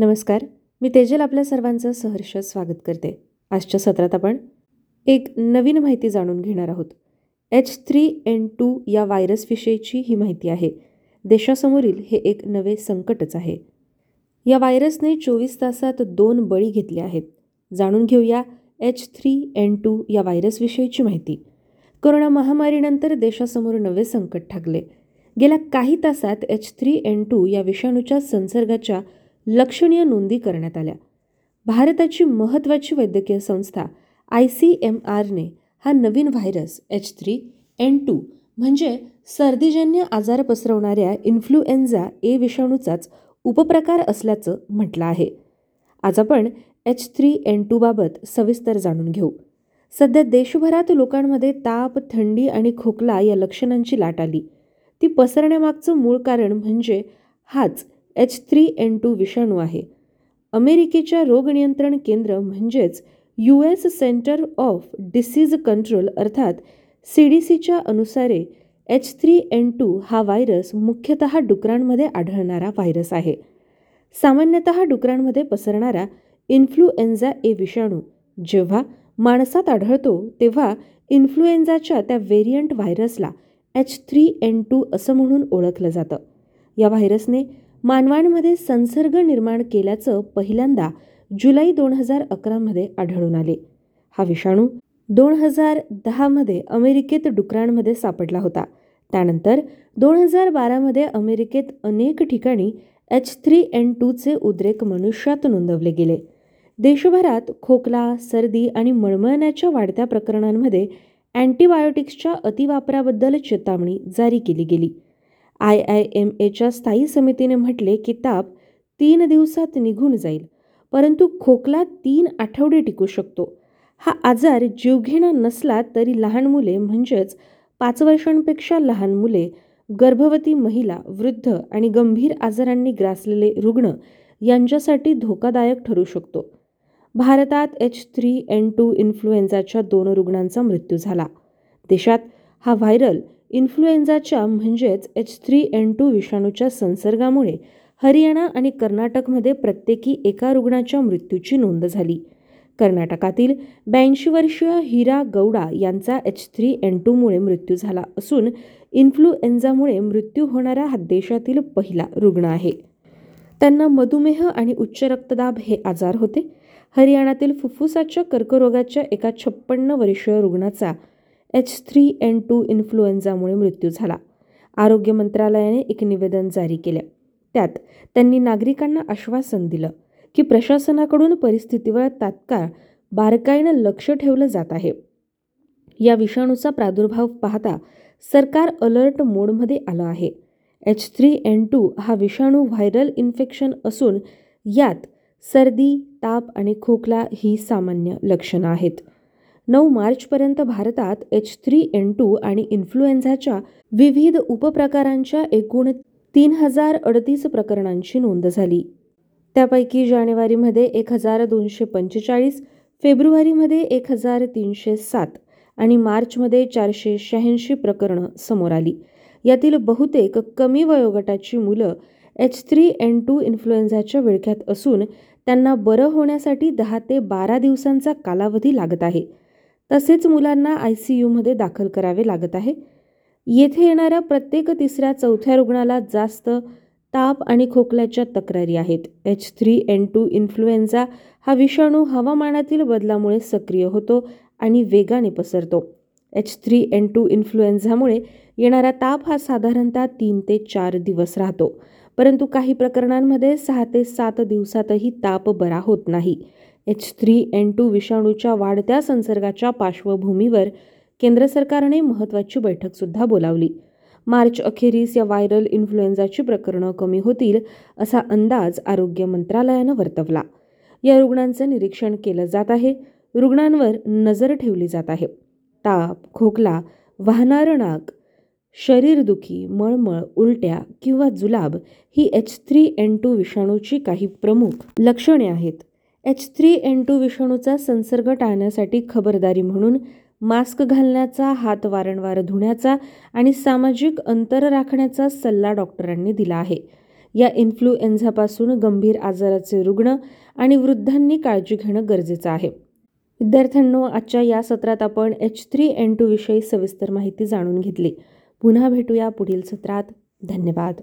नमस्कार मी तेजल आपल्या सर्वांचं सहर्ष स्वागत करते. आजच्या सत्रात आपण एक नवीन माहिती जाणून घेणार आहोत. एच थ्री एन टू या व्हायरसविषयीची ही माहिती आहे. देशासमोरील हे एक नवे संकटच आहे. या व्हायरसने चोवीस तासात दोन बळी घेतले आहेत. जाणून घेऊया एच थ्री एन टू या व्हायरसविषयीची माहिती. कोरोना महामारीनंतर देशासमोर नवे संकट ठाकले. गेल्या काही तासात एच थ्री एन टू या विषाणूच्या संसर्गाच्या लक्षणीय नोंदी करण्यात आल्या. भारताची महत्त्वाची वैद्यकीय संस्था आय सी एम आरने हा नवीन virus H three N two म्हणजे सर्दीजन्य आजार पसरवणाऱ्या इन्फ्लुएन्झा ए विषाणूचाच उपप्रकार असल्याचं म्हटलं आहे. आज आपण एच थ्री एन टूबाबत सविस्तर जाणून घेऊ. सध्या देशभरात लोकांमध्ये ताप थंडी आणि खोकला या लक्षणांची लाट आली. ती पसरण्यामागचं मूळ कारण म्हणजे हाच एच थ्री एन टू विषाणू आहे. अमेरिकेच्या रोगनियंत्रण केंद्र म्हणजेच U S centre of disease control अर्थात सी डी सीच्या अनुसारे एच थ्री एन टू हा व्हायरस मुख्यतः डुकरांमध्ये आढळणारा व्हायरस आहे. सामान्यतः डुकरांमध्ये पसरणारा इन्फ्लुएन्झा ए विषाणू जेव्हा माणसात आढळतो तेव्हा इन्फ्लुएन्झाच्या त्या व्हेरियंट व्हायरसला एच थ्री एन टू असं म्हणून ओळखलं जातं. या व्हायरसने मानवांमध्ये संसर्ग निर्माण केल्याचं पहिल्यांदा जुलै दोन हजार अकरामध्ये आढळून आले. हा विषाणू दोन हजार दहामध्ये अमेरिकेत डुकरांमध्ये सापडला होता. त्यानंतर दोन हजार बारामध्ये अमेरिकेत अनेक ठिकाणी एच थ्री एन टूचे उद्रेक मनुष्यात नोंदवले गेले. देशभरात खोकला सर्दी आणि मळमळण्याच्या वाढत्या प्रकरणांमध्ये अँटीबायोटिक्सच्या अतिवापराबद्दल चेतावणी जारी केली गेली. आय आय एम एच्या स्थायी समितीने म्हटले की ताप तीन दिवसात निघून जाईल परंतु खोकला तीन आठवडे टिकू शकतो. हा आजार जीवघेणा नसला तरी लहान मुले म्हणजेच पाच वर्षांपेक्षा लहान मुले गर्भवती महिला वृद्ध आणि गंभीर आजारांनी ग्रासलेले रुग्ण यांच्यासाठी धोकादायक ठरू शकतो. भारतात एच थ्री एन टू इन्फ्लुएन्झाच्या दोन रुग्णांचा मृत्यू झाला. देशात हा व्हायरल इन्फ्लुएन्झाच्या म्हणजेच एच थ्री एन टू विषाणूच्या संसर्गामुळे हरियाणा आणि कर्नाटकमध्ये प्रत्येकी एका रुग्णाच्या मृत्यूची नोंद झाली. कर्नाटकातील ब्याऐंशी वर्षीय हिरा गौडा यांचा एच थ्री एन टूमुळे मृत्यू झाला असून इन्फ्लुएन्झामुळे मृत्यू होणारा हा देशातील पहिला रुग्ण आहे. त्यांना मधुमेह आणि उच्च रक्तदाब हे आजार होते. हरियाणातील फुफ्फुसाच्या कर्करोगाच्या एका छप्पन्न वर्षीय रुग्णाचा एच थ्री एन टू इन्फ्लुएन्झामुळे मृत्यू झाला. आरोग्य मंत्रालयाने एक निवेदन जारी केले. त्यात त्यांनी नागरिकांना आश्वासन दिलं की प्रशासनाकडून परिस्थितीवर तात्काळ बारकाईनं लक्ष ठेवलं जात आहे. या विषाणूचा प्रादुर्भाव पाहता सरकार अलर्ट मोडमध्ये आलं आहे. एच थ्री एन टू हा विषाणू व्हायरल इन्फेक्शन असून यात सर्दी ताप आणि खोकला ही सामान्य लक्षणं आहेत. नऊ मार्चपर्यंत भारतात एच थ्री एन टू आणि इन्फ्लुएन्झाच्या विविध उपप्रकारांच्या एकूण तीन हजार अडतीस प्रकरणांची नोंद झाली. त्यापैकी जानेवारीमध्ये एक हजार दोनशे पंचेचाळीस फेब्रुवारीमध्ये एक हजार तीनशे सात आणि मार्चमध्ये चारशे शहाऐंशी प्रकरणं समोर आली. यातील बहुतेक कमी वयोगटाची मुलं एच थ्री एन टू इन्फ्लुएन्झाच्या विळख्यात असून त्यांना बरं होण्यासाठी दहा ते बारा दिवसांचा कालावधी लागत आहे. तसेच मुलांना आय सी यूमध्ये दाखल करावे लागत आहे. येथे येणाऱ्या प्रत्येक तिसऱ्या चौथ्या रुग्णाला जास्त ताप आणि खोकल्याच्या तक्रारी आहेत. H three N two influenza हा विषाणू हवामानातील बदलामुळे सक्रिय होतो आणि वेगाने पसरतो. एच थ्री एन टू इन्फ्लुएन्झामुळे येणारा ताप हा साधारणतः तीन ते चार दिवस राहतो. परंतु काही प्रकरणांमध्ये सहा ते सात दिवसातही ताप बरा होत नाही. एच थ्री एन टू विषाणूच्या वाढत्या संसर्गाच्या पार्श्वभूमीवर केंद्र सरकारने महत्त्वाची बैठकसुद्धा बोलावली. मार्च अखेरीस या व्हायरल इन्फ्लुएन्झाची प्रकरणं कमी होतील असा अंदाज आरोग्य मंत्रालयानं वर्तवला. या रुग्णांचं निरीक्षण केलं जात आहे. रुग्णांवर नजर ठेवली जात आहे. ताप खोकला वाहणारं नाक शरीरदुखी मळमळ उलट्या किंवा जुलाब ही एच थ्री एन टू विषाणूची काही प्रमुख लक्षणे आहेत. एच थ्री एन टू विषाणूचा संसर्ग टाळण्यासाठी खबरदारी म्हणून मास्क घालण्याचा हात वारंवार धुण्याचा आणि सामाजिक अंतर राखण्याचा सल्ला डॉक्टरांनी दिला आहे. या इन्फ्लुएन्झापासून गंभीर आजाराचे रुग्ण आणि वृद्धांनी काळजी घेणं गरजेचं आहे. विद्यार्थ्यांनो आजच्या या सत्रात आपण एच थ्री एन टू विषयी सविस्तर माहिती जाणून घेतली. पुन्हा भेटूया पुढील सत्रात. धन्यवाद.